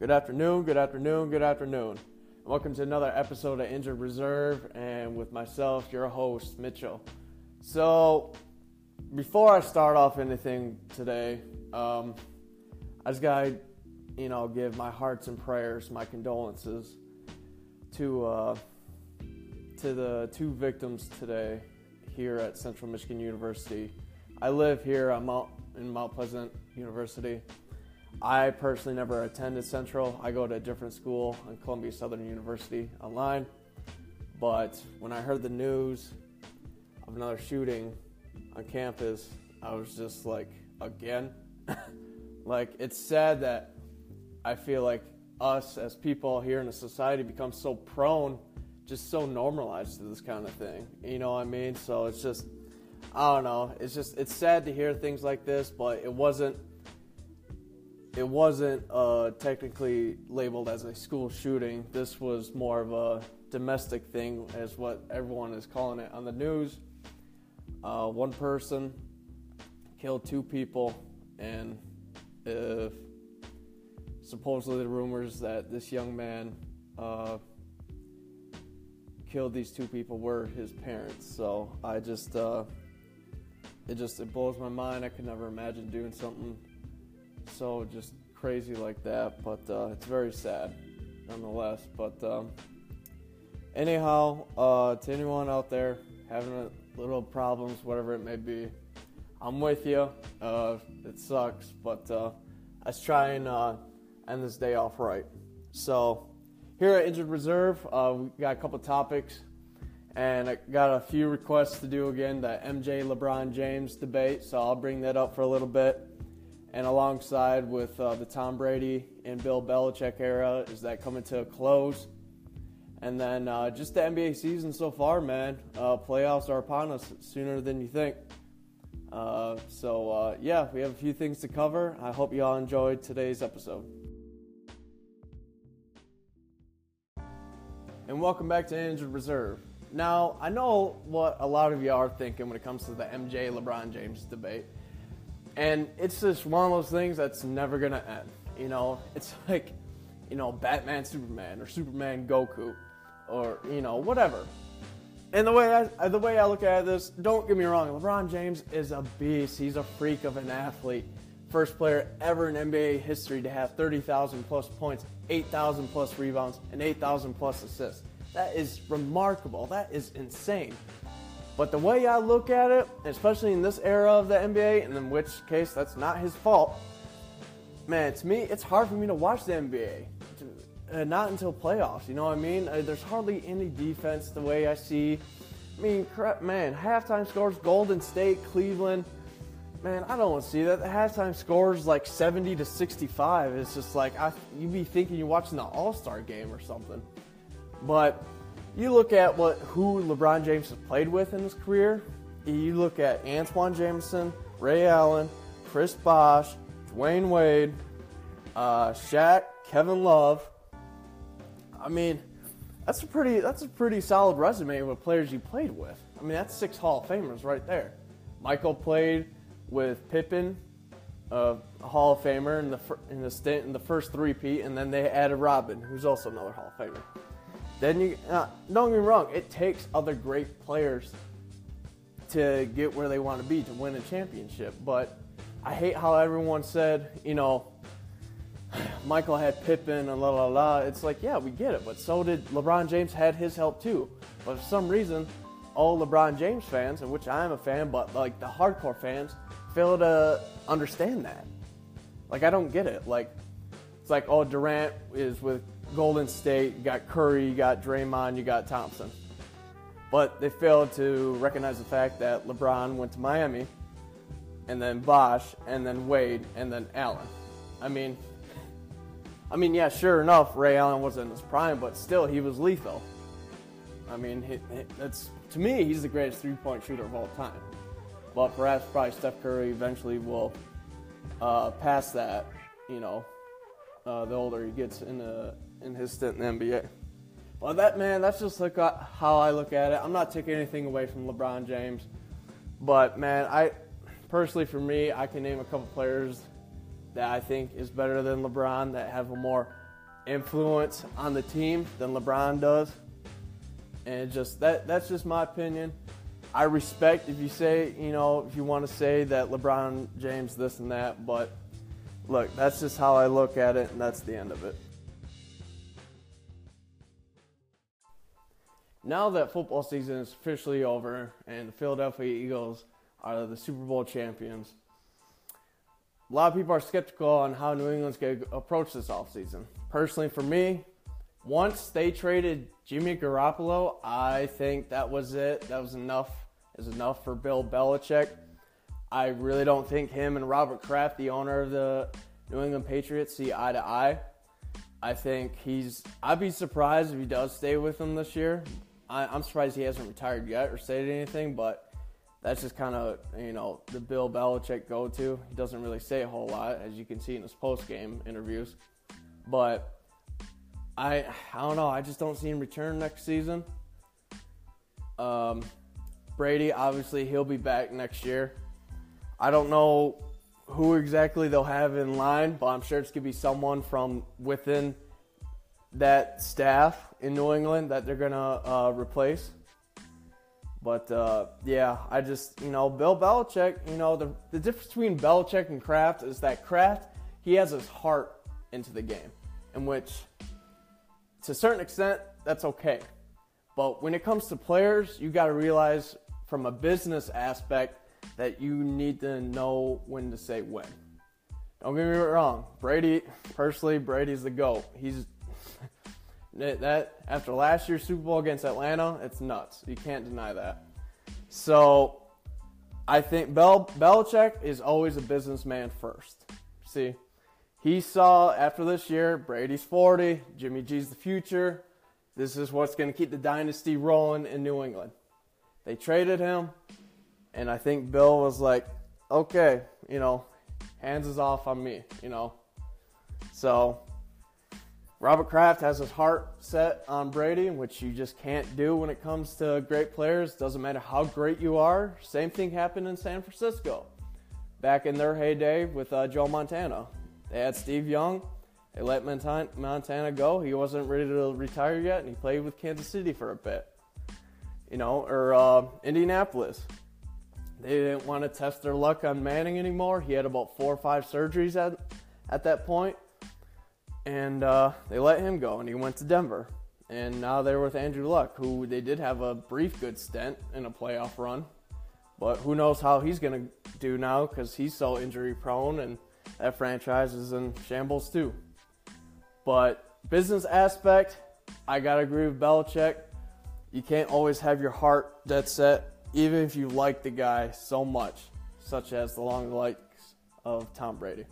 Good afternoon, good afternoon, good afternoon. Welcome to another episode of Injured Reserve and with myself, your host, Mitchell. So, before I start off anything today, um, I just gotta, you know, give my hearts and prayers, my condolences to uh, to the two victims today here at Central Michigan University. I live here I'm Mount, in Mount Pleasant University. I personally never attended Central. I go to a different school in Columbia Southern University online. But when I heard the news of another shooting on campus, I was just like, again? like, it's sad that I feel like us as people here in the society become so prone, just so normalized to this kind of thing. You know what I mean? So it's just, I don't know. It's just, it's sad to hear things like this, but it wasn't it wasn't uh, technically labeled as a school shooting. This was more of a domestic thing, as what everyone is calling it on the news. Uh, one person killed two people, and supposedly the rumors that this young man uh, killed these two people were his parents. So I just, uh, it just it blows my mind. I could never imagine doing something so just crazy like that. But uh, it's very sad, nonetheless. But um, anyhow, uh, to anyone out there having a little problems, whatever it may be, I'm with you. Uh, it sucks, but uh, let's try and uh, end this day off right. So here at Injured Reserve, uh, we got a couple topics. And I got a few requests to do again the MJ LeBron James debate, so I'll bring that up for a little bit and alongside with uh, the Tom Brady and Bill Belichick era, is that coming to a close? And then uh, just the NBA season so far, man. Uh, playoffs are upon us sooner than you think. Uh, so, uh, yeah, we have a few things to cover. I hope you all enjoyed today's episode. And welcome back to Injured Reserve. Now, I know what a lot of you are thinking when it comes to the MJ LeBron James debate. And it's just one of those things that's never gonna end. You know, it's like, you know, Batman, Superman, or Superman, Goku, or you know, whatever. And the way I the way I look at this, don't get me wrong, LeBron James is a beast. He's a freak of an athlete. First player ever in NBA history to have 30,000 plus points, 8,000 plus rebounds, and 8,000 plus assists. That is remarkable. That is insane. But the way I look at it, especially in this era of the NBA, and in which case that's not his fault, man, to me, it's hard for me to watch the NBA. Uh, not until playoffs, you know what I mean? Uh, there's hardly any defense the way I see. I mean, crap, man, halftime scores Golden State, Cleveland. Man, I don't want to see that. The halftime scores like 70 to 65. It's just like I, you'd be thinking you're watching the All Star game or something. But you look at what who LeBron James has played with in his career. You look at Antawn Jamison, Ray Allen, Chris Bosh, Dwyane Wade, uh, Shaq, Kevin Love. I mean, that's a pretty that's a pretty solid resume of players you played with. I mean, that's six Hall of Famers right there. Michael played with Pippen, a Hall of Famer in the in the stint in the first three-peat, and then they added Rodman, who's also another Hall of Famer. Then you uh, don't get me wrong, it takes other great players to get where they want to be to win a championship. But I hate how everyone said, you know, Michael had Pippen and la la la. It's like, yeah, we get it, but so did LeBron James had his help too. But for some reason, all LeBron James fans, and which I am a fan, but like the hardcore fans, fail to understand that. Like I don't get it. Like it's like, oh, Durant is with Golden State, you got Curry, you got Draymond, you got Thompson. But they failed to recognize the fact that LeBron went to Miami, and then Bosh, and then Wade, and then Allen. I mean, I mean, yeah, sure enough, Ray Allen wasn't in his prime, but still, he was lethal. I mean, that's to me, he's the greatest three-point shooter of all time. But perhaps probably Steph Curry eventually will uh, pass that, you know, uh, the older he gets in the in his stint in the NBA. Well, that man, that's just like uh, how I look at it. I'm not taking anything away from LeBron James, but man, I personally, for me, I can name a couple players that I think is better than LeBron that have a more influence on the team than LeBron does. And just that that's just my opinion. I respect if you say, you know, if you want to say that LeBron James this and that, but look, that's just how I look at it and that's the end of it. Now that football season is officially over and the Philadelphia Eagles are the Super Bowl champions, a lot of people are skeptical on how New England's going to approach this offseason. Personally, for me, once they traded Jimmy Garoppolo, I think that was it. That was enough. Is enough for Bill Belichick. I really don't think him and Robert Kraft, the owner of the New England Patriots, see eye to eye. I think he's. I'd be surprised if he does stay with them this year. I, am surprised he hasn't retired yet or said anything, but that's just kind of you know the Bill Belichick go-to. He doesn't really say a whole lot, as you can see in his post-game interviews. But I I don't know. I just don't see him return next season. Um, Brady, obviously, he'll be back next year. I don't know who exactly they'll have in line, but I'm sure it's gonna be someone from within that staff in New England that they're gonna uh, replace. But uh, yeah, I just you know Bill Belichick. You know the the difference between Belichick and Kraft is that Kraft he has his heart into the game, in which to a certain extent that's okay. But when it comes to players, you got to realize from a business aspect that you need to know when to say when. Don't get me wrong, Brady. Personally, Brady's the goat. He's that after last year's Super Bowl against Atlanta, it's nuts. You can't deny that. So I think Bel- Belichick is always a businessman first. See, he saw after this year, Brady's 40, Jimmy G's the future. This is what's going to keep the dynasty rolling in New England. They traded him, and I think Bill was like, okay, you know, hands is off on me, you know. So Robert Kraft has his heart set on Brady, which you just can't do when it comes to great players. Doesn't matter how great you are. Same thing happened in San Francisco back in their heyday with uh, Joe Montana. They had Steve Young. They let Montana go. He wasn't ready to retire yet, and he played with Kansas City for a bit. You know, or uh, Indianapolis. They didn't want to test their luck on Manning anymore. He had about four or five surgeries at, at that point and uh, they let him go, and he went to Denver. And now they're with Andrew Luck, who they did have a brief good stint in a playoff run, but who knows how he's going to do now because he's so injury prone, and that franchise is in shambles too. But business aspect, I gotta agree with Belichick. You can't always have your heart dead set, even if you like the guy so much, such as the long likes of Tom Brady.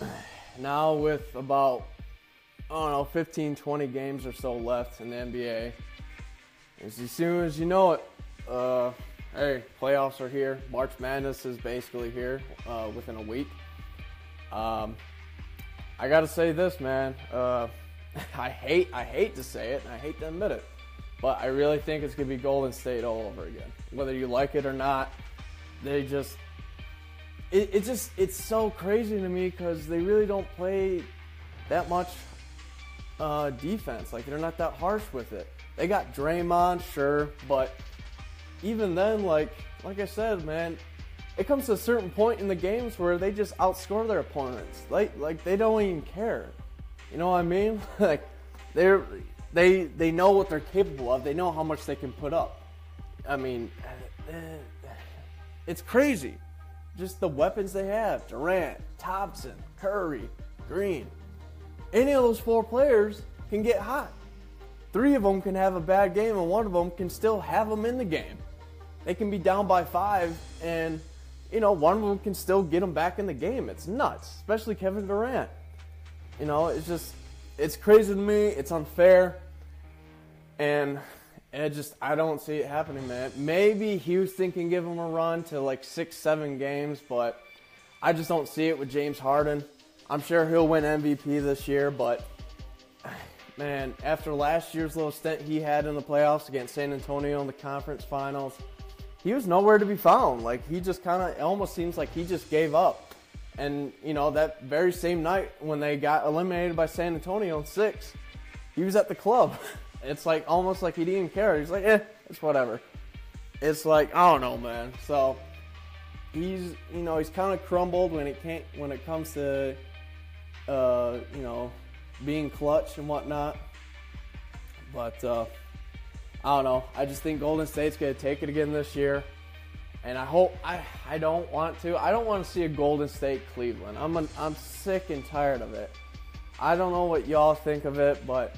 now with about I don't know 15, 20 games or so left in the NBA, as soon as you know it, uh, hey, playoffs are here. March Madness is basically here uh, within a week. Um, I gotta say this, man. Uh, I hate I hate to say it, and I hate to admit it, but I really think it's gonna be Golden State all over again. Whether you like it or not, they just it, it just it's so crazy to me because they really don't play that much uh, defense. Like they're not that harsh with it. They got Draymond, sure, but even then, like like I said, man, it comes to a certain point in the games where they just outscore their opponents. Like like they don't even care. You know what I mean? like they're they they know what they're capable of. They know how much they can put up. I mean, it's crazy just the weapons they have Durant, Thompson, Curry, Green. Any of those four players can get hot. Three of them can have a bad game, and one of them can still have them in the game. They can be down by five, and you know one of them can still get them back in the game. It's nuts, especially Kevin Durant. You know, it's just it's crazy to me. It's unfair, and and it just, I don't see it happening, man. Maybe Houston can give him a run to like six, seven games, but I just don't see it with James Harden. I'm sure he'll win MVP this year, but man, after last year's little stint he had in the playoffs against San Antonio in the conference finals, he was nowhere to be found. Like he just kind of, almost seems like he just gave up. And you know that very same night when they got eliminated by San Antonio in six, he was at the club. It's like almost like he didn't care. He's like, eh, it's whatever. It's like I don't know, man. So he's you know he's kind of crumbled when it can't when it comes to uh, you know being clutch and whatnot. But uh, I don't know. I just think Golden State's gonna take it again this year, and I hope I I don't want to. I don't want to see a Golden State Cleveland. I'm an, I'm sick and tired of it. I don't know what y'all think of it, but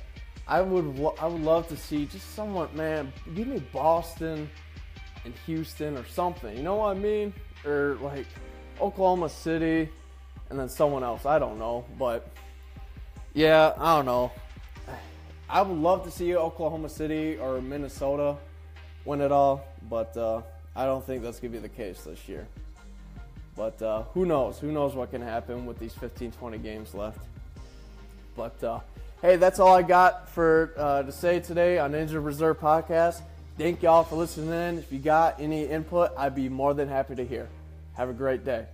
I would lo- I would love to see just someone, man. Give me Boston and Houston or something. You know what I mean? Or like Oklahoma City, and then someone else. I don't know, but yeah, I don't know. I would love to see Oklahoma City or Minnesota win it all, but uh, I don't think that's going to be the case this year. But uh, who knows? Who knows what can happen with these 15, 20 games left? But uh, hey, that's all I got for uh, to say today on Injured Reserve Podcast. Thank y'all for listening. If you got any input, I'd be more than happy to hear. Have a great day.